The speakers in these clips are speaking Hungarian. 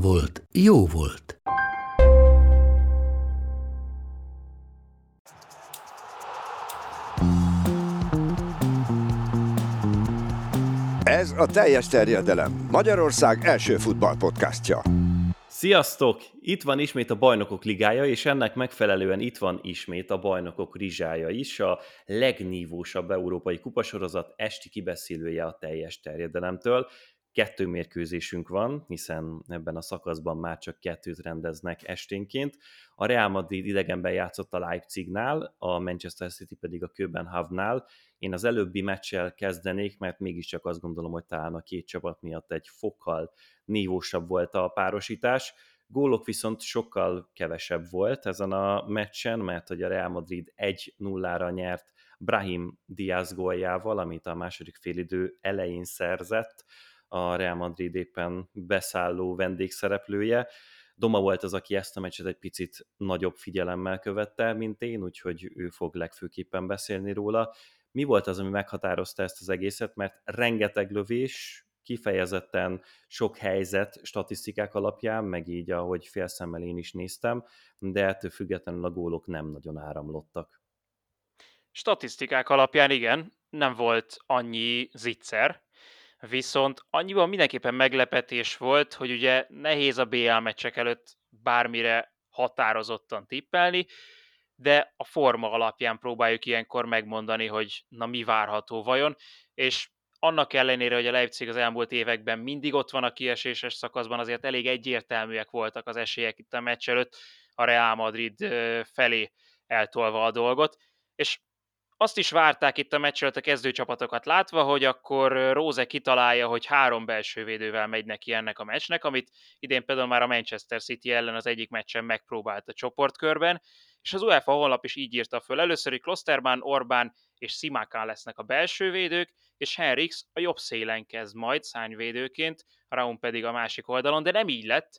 volt, jó volt. Ez a teljes terjedelem. Magyarország első futballpodcastja. Sziasztok! Itt van ismét a Bajnokok Ligája, és ennek megfelelően itt van ismét a Bajnokok Rizsája is, a legnívósabb európai kupasorozat esti kibeszélője a teljes terjedelemtől. Kettő mérkőzésünk van, hiszen ebben a szakaszban már csak kettőt rendeznek esténként. A Real Madrid idegenben játszott a Leipzignál, a Manchester City pedig a Köbenhavnál. Én az előbbi meccsel kezdenék, mert mégiscsak azt gondolom, hogy talán a két csapat miatt egy fokkal nívósabb volt a párosítás. Gólok viszont sokkal kevesebb volt ezen a meccsen, mert hogy a Real Madrid 1-0-ra nyert Brahim Diaz góljával, amit a második félidő elején szerzett, a Real Madrid éppen beszálló vendégszereplője. Doma volt az, aki ezt a meccset egy picit nagyobb figyelemmel követte, mint én, úgyhogy ő fog legfőképpen beszélni róla. Mi volt az, ami meghatározta ezt az egészet, mert rengeteg lövés, kifejezetten sok helyzet statisztikák alapján, meg így, ahogy félszemmel én is néztem, de ettől függetlenül a gólok nem nagyon áramlottak. Statisztikák alapján igen, nem volt annyi zicser, Viszont annyiban mindenképpen meglepetés volt, hogy ugye nehéz a BL meccsek előtt bármire határozottan tippelni, de a forma alapján próbáljuk ilyenkor megmondani, hogy na mi várható vajon, és annak ellenére, hogy a Leipzig az elmúlt években mindig ott van a kieséses szakaszban, azért elég egyértelműek voltak az esélyek itt a meccs előtt a Real Madrid felé eltolva a dolgot, és azt is várták itt a meccs a kezdőcsapatokat látva, hogy akkor Rose kitalálja, hogy három belső védővel megy neki ennek a meccsnek, amit idén például már a Manchester City ellen az egyik meccsen megpróbált a csoportkörben, és az UEFA honlap is így írta föl. Először, hogy Klosterman, Orbán és Simakán lesznek a belső védők, és Henrix a jobb szélen kezd majd szányvédőként, Raum pedig a másik oldalon, de nem így lett,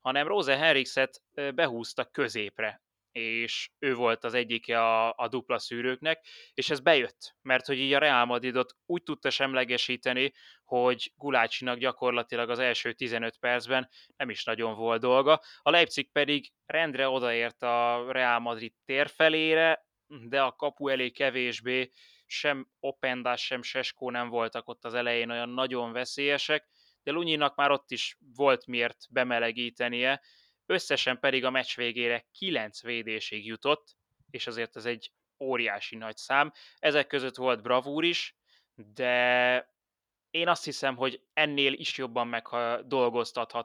hanem Rose Henrixet behúzta középre és ő volt az egyike a, a dupla szűrőknek, és ez bejött, mert hogy így a Real Madridot úgy tudta semlegesíteni, hogy Gulácsinak gyakorlatilag az első 15 percben nem is nagyon volt dolga, a Leipzig pedig rendre odaért a Real Madrid térfelére, de a kapu elé kevésbé, sem Opendás, sem Seskó nem voltak ott az elején olyan nagyon veszélyesek, de Lunyinak már ott is volt miért bemelegítenie, összesen pedig a meccs végére 9 védésig jutott, és azért ez egy óriási nagy szám. Ezek között volt bravúr is, de én azt hiszem, hogy ennél is jobban meg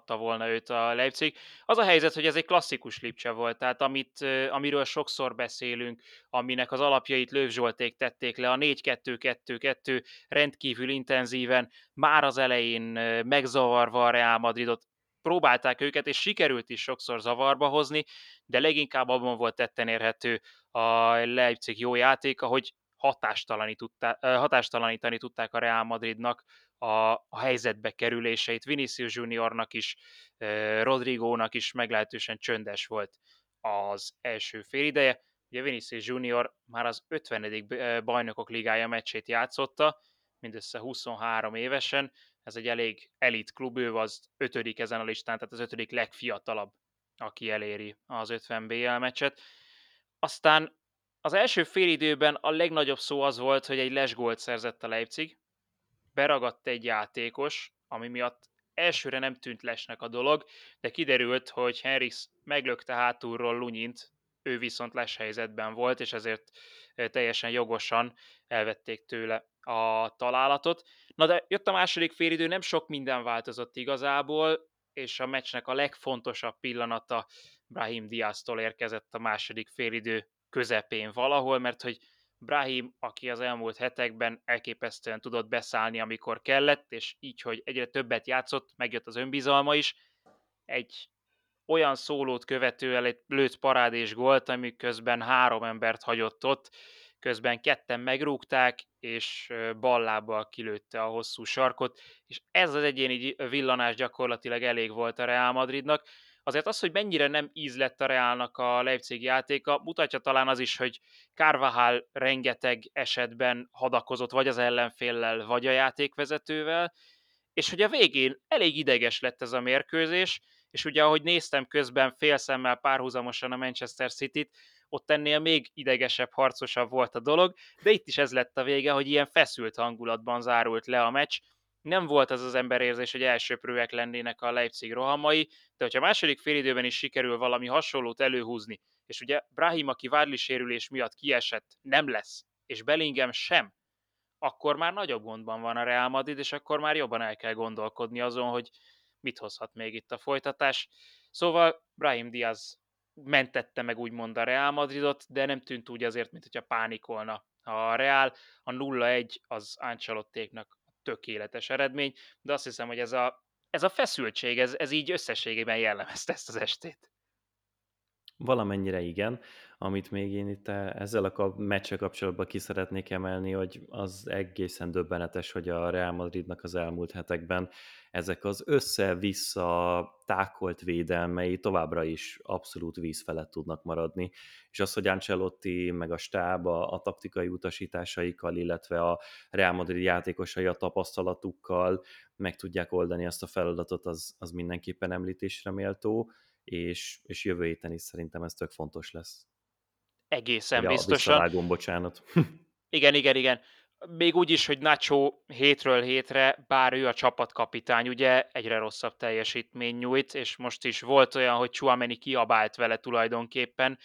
volna őt a Leipzig. Az a helyzet, hogy ez egy klasszikus Lipcse volt, tehát amit, amiről sokszor beszélünk, aminek az alapjait Lőv Zsolték tették le, a 4-2-2-2 rendkívül intenzíven, már az elején megzavarva a Real Madridot, próbálták őket, és sikerült is sokszor zavarba hozni, de leginkább abban volt tetten érhető a Leipzig jó játéka, hogy hatástalanítani tudták a Real Madridnak a, a helyzetbe kerüléseit. Vinicius Juniornak is, Rodrigónak is meglehetősen csöndes volt az első félideje. Ugye Vinicius Junior már az 50. bajnokok ligája meccsét játszotta, mindössze 23 évesen, ez egy elég elit klub, ő az ötödik ezen a listán, tehát az ötödik legfiatalabb, aki eléri az 50 BL meccset. Aztán az első félidőben a legnagyobb szó az volt, hogy egy lesgólt szerzett a Leipzig, beragadt egy játékos, ami miatt elsőre nem tűnt lesnek a dolog, de kiderült, hogy Henrix meglökte hátulról Lunyint, ő viszont les helyzetben volt, és ezért teljesen jogosan elvették tőle a találatot. Na de jött a második félidő, nem sok minden változott igazából, és a meccsnek a legfontosabb pillanata Brahim Diaz-tól érkezett a második félidő közepén valahol, mert hogy Brahim, aki az elmúlt hetekben elképesztően tudott beszállni, amikor kellett, és így, hogy egyre többet játszott, megjött az önbizalma is. Egy olyan szólót követően egy lőtt parádés gólt, ami közben három embert hagyott ott, közben ketten megrúgták, és ballábbal kilőtte a hosszú sarkot, és ez az egyéni villanás gyakorlatilag elég volt a Real Madridnak. Azért az, hogy mennyire nem íz lett a Realnak a Leipzig játéka, mutatja talán az is, hogy Carvajal rengeteg esetben hadakozott vagy az ellenféllel, vagy a játékvezetővel, és hogy a végén elég ideges lett ez a mérkőzés, és ugye ahogy néztem közben félszemmel párhuzamosan a Manchester City-t, ott ennél még idegesebb, harcosabb volt a dolog, de itt is ez lett a vége, hogy ilyen feszült hangulatban zárult le a meccs, nem volt az az emberérzés, hogy elsőprőek lennének a Leipzig rohamai, de hogyha a második félidőben is sikerül valami hasonlót előhúzni, és ugye Brahim, aki Várli sérülés miatt kiesett, nem lesz, és Bellingham sem, akkor már nagyobb gondban van a Real Madrid, és akkor már jobban el kell gondolkodni azon, hogy mit hozhat még itt a folytatás. Szóval Brahim Diaz mentette meg úgymond a Real Madridot, de nem tűnt úgy azért, mint hogyha pánikolna a Real. A 0-1 az Ancelottéknak tökéletes eredmény, de azt hiszem, hogy ez a, ez a feszültség, ez, ez így összességében jellemezte ezt az estét. Valamennyire igen. Amit még én itt e, ezzel a meccsel kapcsolatban ki szeretnék emelni, hogy az egészen döbbenetes, hogy a Real Madridnak az elmúlt hetekben ezek az össze-vissza tákolt védelmei továbbra is abszolút víz felett tudnak maradni. És az, hogy Ancelotti meg a stáb a, a taktikai utasításaikkal, illetve a Real Madrid játékosai a tapasztalatukkal meg tudják oldani ezt a feladatot, az, az mindenképpen említésre méltó és, és jövő héten is szerintem ez tök fontos lesz. Egészen ja, biztosan. bocsánat. igen, igen, igen. Még úgy is, hogy Nacho hétről hétre, bár ő a csapatkapitány, ugye egyre rosszabb teljesítmény nyújt, és most is volt olyan, hogy Chuameni kiabált vele tulajdonképpen.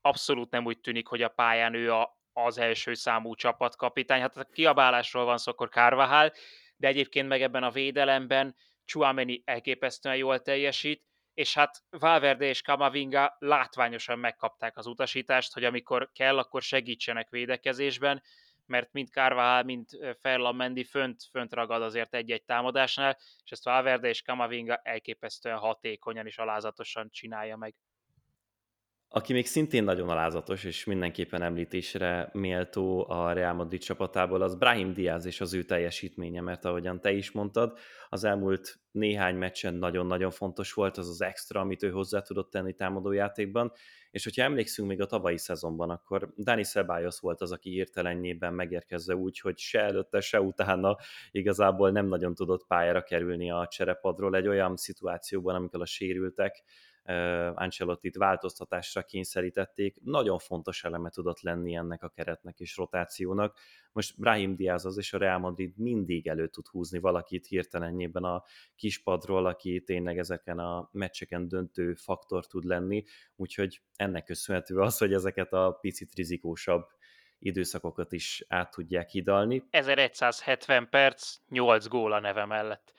Abszolút nem úgy tűnik, hogy a pályán ő a, az első számú csapatkapitány. Hát a kiabálásról van szó, akkor Carvajal, de egyébként meg ebben a védelemben Chuameni elképesztően jól teljesít, és hát Valverde és Kamavinga látványosan megkapták az utasítást, hogy amikor kell, akkor segítsenek védekezésben, mert mind Carvajal, mind Ferland Mendy fönt, fönt ragad azért egy-egy támadásnál, és ezt Valverde és Kamavinga elképesztően hatékonyan és alázatosan csinálja meg. Aki még szintén nagyon alázatos, és mindenképpen említésre méltó a Real Madrid csapatából, az Brahim Diaz és az ő teljesítménye, mert ahogyan te is mondtad, az elmúlt néhány meccsen nagyon-nagyon fontos volt az az extra, amit ő hozzá tudott tenni támadójátékban, és hogyha emlékszünk még a tavalyi szezonban, akkor Dani Ceballos volt az, aki hirtelennyében megérkezve úgy, hogy se előtte, se utána igazából nem nagyon tudott pályára kerülni a cserepadról egy olyan szituációban, amikor a sérültek, Ancelottit változtatásra kényszerítették, nagyon fontos eleme tudott lenni ennek a keretnek és rotációnak. Most Brahim Diaz az és a Real Madrid mindig elő tud húzni valakit hirtelenjében a kispadról, aki tényleg ezeken a meccseken döntő faktor tud lenni, úgyhogy ennek köszönhető az, hogy ezeket a picit rizikósabb időszakokat is át tudják hidalni. 1170 perc, 8 gól a neve mellett.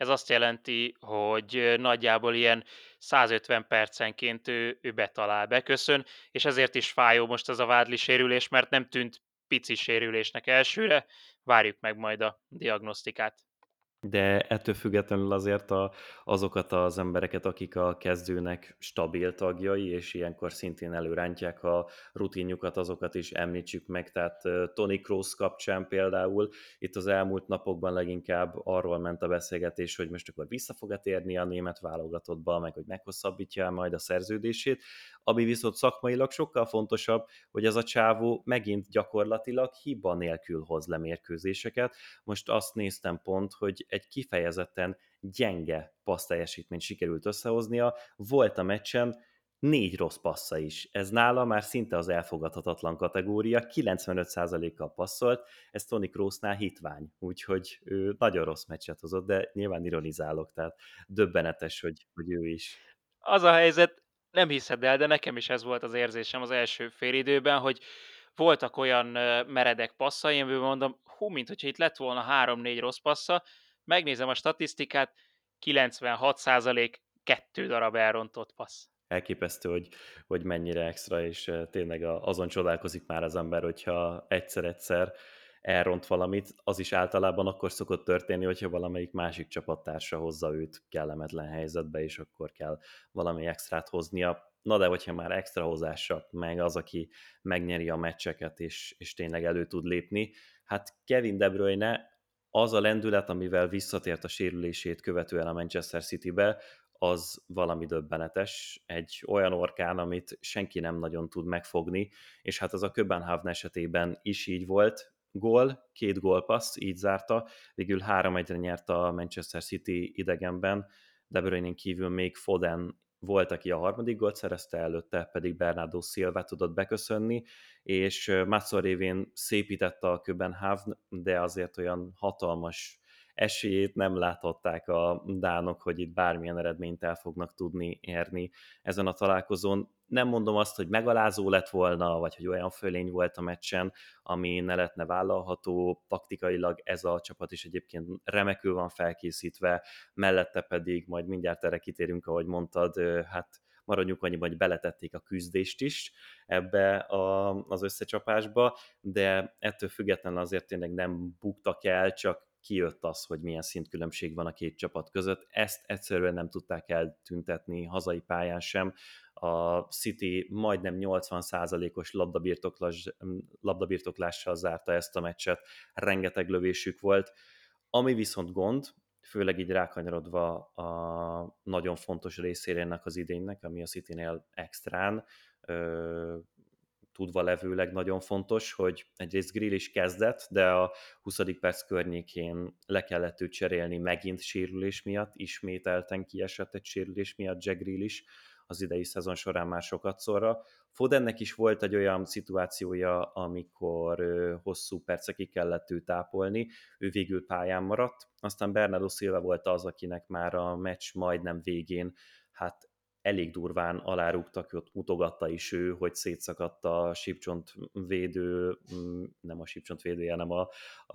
Ez azt jelenti, hogy nagyjából ilyen 150 percenként ő, ő betalál, beköszön, és ezért is fájó most ez a vádli sérülés, mert nem tűnt pici sérülésnek elsőre. Várjuk meg majd a diagnosztikát de ettől függetlenül azért a, azokat az embereket, akik a kezdőnek stabil tagjai, és ilyenkor szintén előrántják a rutinjukat, azokat is említsük meg, tehát Tony Kroos kapcsán például itt az elmúlt napokban leginkább arról ment a beszélgetés, hogy most akkor vissza fog térni a német válogatottba, meg hogy meghosszabbítja majd a szerződését, ami viszont szakmailag sokkal fontosabb, hogy ez a csávó megint gyakorlatilag hiba nélkül hoz lemérkőzéseket. Most azt néztem pont, hogy egy kifejezetten gyenge passzteljesítményt sikerült összehoznia. Volt a meccsen négy rossz passza is. Ez nála már szinte az elfogadhatatlan kategória, 95%-kal passzolt, ez Tony Kroosnál hitvány, úgyhogy ő nagyon rossz meccset hozott, de nyilván ironizálok, tehát döbbenetes, hogy, hogy ő is. Az a helyzet, nem hiszed el, de nekem is ez volt az érzésem az első félidőben, hogy voltak olyan meredek passzaim, amiből mondom, hú, mint hogyha itt lett volna három-négy rossz passza, megnézem a statisztikát, 96% kettő darab elrontott passz. elképesztő, hogy, hogy mennyire extra, és tényleg azon csodálkozik már az ember, hogyha egyszer-egyszer elront valamit, az is általában akkor szokott történni, hogyha valamelyik másik csapattársa hozza őt kellemetlen helyzetbe, és akkor kell valami extrát hoznia. Na de hogyha már extra hozása, meg az, aki megnyeri a meccseket, és, és tényleg elő tud lépni, hát Kevin De Bruyne az a lendület, amivel visszatért a sérülését követően a Manchester City-be, az valami döbbenetes, egy olyan orkán, amit senki nem nagyon tud megfogni, és hát az a Köbenhavn esetében is így volt, gól, két gólpassz, így zárta, végül 3-1-re nyert a Manchester City idegenben, de Bruyne kívül még Foden volt, aki a harmadik gólt szerezte, előtte pedig Bernardo Silva tudott beköszönni, és Mászor révén szépítette a Köbenhavn, de azért olyan hatalmas esélyét nem láthatták a dánok, hogy itt bármilyen eredményt el fognak tudni érni ezen a találkozón. Nem mondom azt, hogy megalázó lett volna, vagy hogy olyan fölény volt a meccsen, ami ne lehetne vállalható. Taktikailag ez a csapat is egyébként remekül van felkészítve, mellette pedig, majd mindjárt erre kitérünk, ahogy mondtad, hát maradjunk annyiban, hogy beletették a küzdést is ebbe a, az összecsapásba, de ettől függetlenül azért tényleg nem buktak el, csak kijött az, hogy milyen szintkülönbség van a két csapat között. Ezt egyszerűen nem tudták eltüntetni hazai pályán sem. A City majdnem 80%-os labdabirtoklás, labdabirtoklással zárta ezt a meccset, rengeteg lövésük volt. Ami viszont gond, főleg így rákanyarodva a nagyon fontos részére ennek az idénynek, ami a City-nél extrán, tudva levőleg nagyon fontos, hogy egyrészt Grill is kezdett, de a 20. perc környékén le kellett őt cserélni megint sérülés miatt, ismételten kiesett egy sérülés miatt Jack Grill is az idei szezon során már sokat szorra. Fodennek is volt egy olyan szituációja, amikor hosszú percekig kellett őt tápolni, ő végül pályán maradt, aztán Bernardo Silva volt az, akinek már a meccs majdnem végén hát elég durván alárúgtak, ott mutogatta is ő, hogy szétszakadt a sípcsont védő, mm, nem a sípcsont védője, hanem a,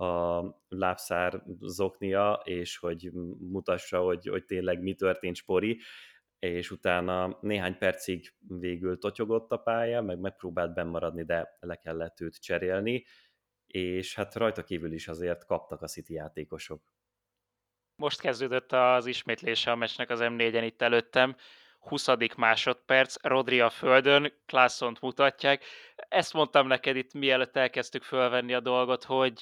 a lábszár zoknia, és hogy mutassa, hogy, hogy tényleg mi történt Spori, és utána néhány percig végül totyogott a pálya, meg megpróbált bennmaradni, de le kellett őt cserélni, és hát rajta kívül is azért kaptak a City játékosok. Most kezdődött az ismétlése a meccsnek az M4-en itt előttem. 20. másodperc, Rodri a földön, Klasszont mutatják. Ezt mondtam neked itt, mielőtt elkezdtük fölvenni a dolgot, hogy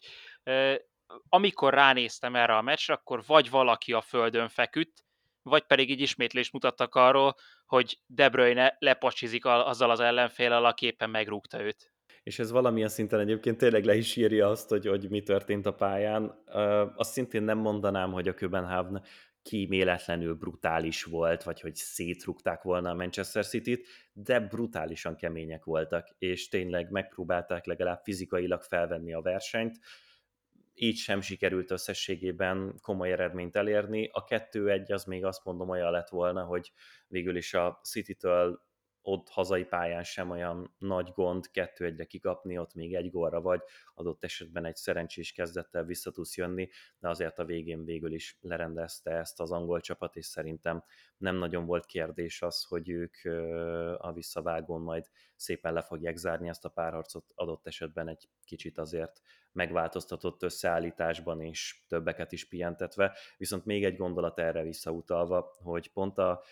amikor ránéztem erre a meccsre, akkor vagy valaki a földön feküdt, vagy pedig így ismétlést mutattak arról, hogy De Bruyne lepacsizik azzal az ellenfélel, aki éppen megrúgta őt. És ez valamilyen szinten egyébként tényleg le is írja azt, hogy, hogy mi történt a pályán. Azt szintén nem mondanám, hogy a Köbenhavn kíméletlenül brutális volt, vagy hogy szétrugták volna a Manchester City-t, de brutálisan kemények voltak, és tényleg megpróbálták legalább fizikailag felvenni a versenyt, így sem sikerült összességében komoly eredményt elérni. A 2-1 az még azt mondom olyan lett volna, hogy végül is a City-től ott hazai pályán sem olyan nagy gond kettő egyre kikapni, ott még egy gólra vagy, adott esetben egy szerencsés kezdettel vissza tudsz jönni, de azért a végén végül is lerendezte ezt az angol csapat, és szerintem nem nagyon volt kérdés az, hogy ők a visszavágón majd szépen le fogják zárni ezt a párharcot, adott esetben egy kicsit azért megváltoztatott összeállításban és többeket is pihentetve. Viszont még egy gondolat erre visszautalva, hogy pont a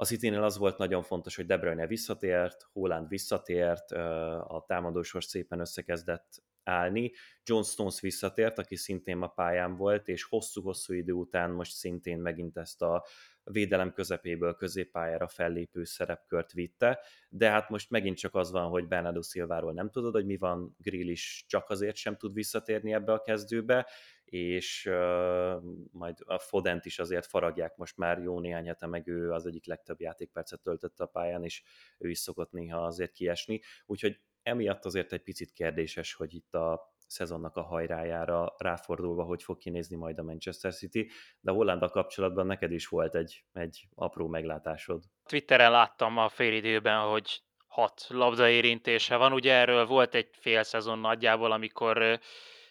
a city az volt nagyon fontos, hogy De Bruyne visszatért, Holland visszatért, a támadósor szépen összekezdett állni. John Stones visszatért, aki szintén a pályán volt, és hosszú-hosszú idő után most szintén megint ezt a védelem közepéből középpályára fellépő szerepkört vitte, de hát most megint csak az van, hogy Bernardo Silváról nem tudod, hogy mi van, Grill is csak azért sem tud visszatérni ebbe a kezdőbe, és uh, majd a Fodent is azért faragják most már jó néhány hete, meg ő az egyik legtöbb játékpercet töltött a pályán, és ő is szokott néha azért kiesni, úgyhogy emiatt azért egy picit kérdéses, hogy itt a szezonnak a hajrájára ráfordulva, hogy fog kinézni majd a Manchester City, de Hollanda kapcsolatban neked is volt egy, egy apró meglátásod. Twitteren láttam a félidőben, hogy hat labdaérintése van, ugye erről volt egy fél szezon nagyjából, amikor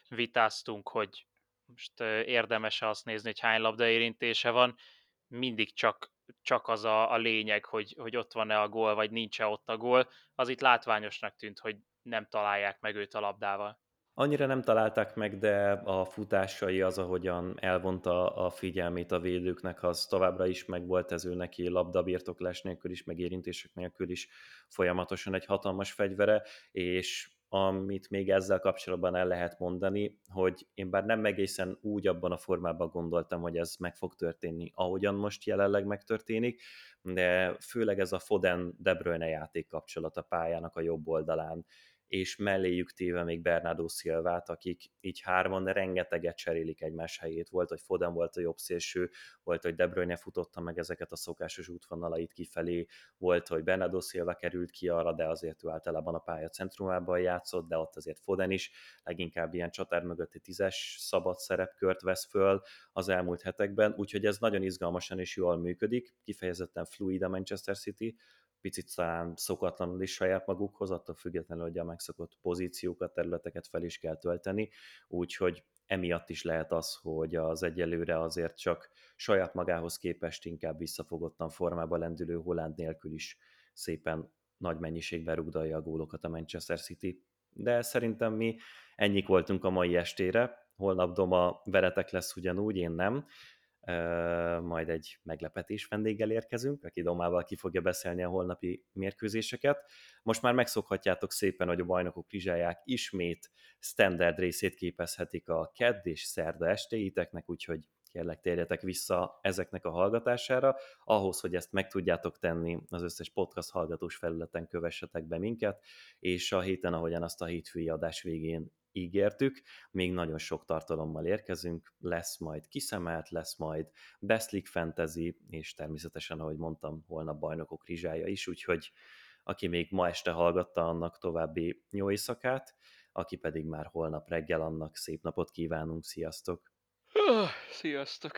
vitáztunk, hogy most érdemes azt nézni, hogy hány labdaérintése van, mindig csak csak az a, a lényeg, hogy, hogy ott van-e a gól, vagy nincs-e ott a gól, az itt látványosnak tűnt, hogy nem találják meg őt a labdával. Annyira nem találták meg, de a futásai az, ahogyan elvonta a figyelmét a védőknek, az továbbra is megvolt ez ő neki labdabirtoklás nélkül is, megérintések nélkül is folyamatosan egy hatalmas fegyvere, és amit még ezzel kapcsolatban el lehet mondani, hogy én bár nem egészen úgy abban a formában gondoltam, hogy ez meg fog történni, ahogyan most jelenleg megtörténik, de főleg ez a Foden-De játék kapcsolat a pályának a jobb oldalán, és melléjük téve még Bernardo Silvát, akik így hárman rengeteget cserélik egymás helyét. Volt, hogy Foden volt a jobb szélső, volt, hogy De Bruyne futotta meg ezeket a szokásos útvonalait kifelé, volt, hogy Bernardo Silva került ki arra, de azért ő általában a pálya centrumában játszott, de ott azért Foden is leginkább ilyen csatár mögötti tízes szabad szerepkört vesz föl az elmúlt hetekben, úgyhogy ez nagyon izgalmasan és jól működik, kifejezetten fluid a Manchester City, picit talán szokatlanul is saját magukhoz, attól függetlenül, hogy a megszokott pozíciókat, területeket fel is kell tölteni, úgyhogy emiatt is lehet az, hogy az egyelőre azért csak saját magához képest inkább visszafogottan formába lendülő Holland nélkül is szépen nagy mennyiségben rugdalja a gólokat a Manchester City. De szerintem mi ennyik voltunk a mai estére, holnap Doma veretek lesz ugyanúgy, én nem, majd egy meglepetés vendéggel érkezünk, aki domával ki fogja beszélni a holnapi mérkőzéseket. Most már megszokhatjátok szépen, hogy a bajnokok krizsáják ismét standard részét képezhetik a kedd és szerda estéiteknek, úgyhogy kérlek térjetek vissza ezeknek a hallgatására. Ahhoz, hogy ezt meg tudjátok tenni, az összes podcast hallgatós felületen kövessetek be minket, és a héten, ahogyan azt a hétfői adás végén ígértük, még nagyon sok tartalommal érkezünk, lesz majd kiszemelt, lesz majd Best League Fantasy, és természetesen, ahogy mondtam, holnap bajnokok rizsája is, úgyhogy aki még ma este hallgatta, annak további jó éjszakát, aki pedig már holnap reggel, annak szép napot kívánunk, sziasztok! Sziasztok!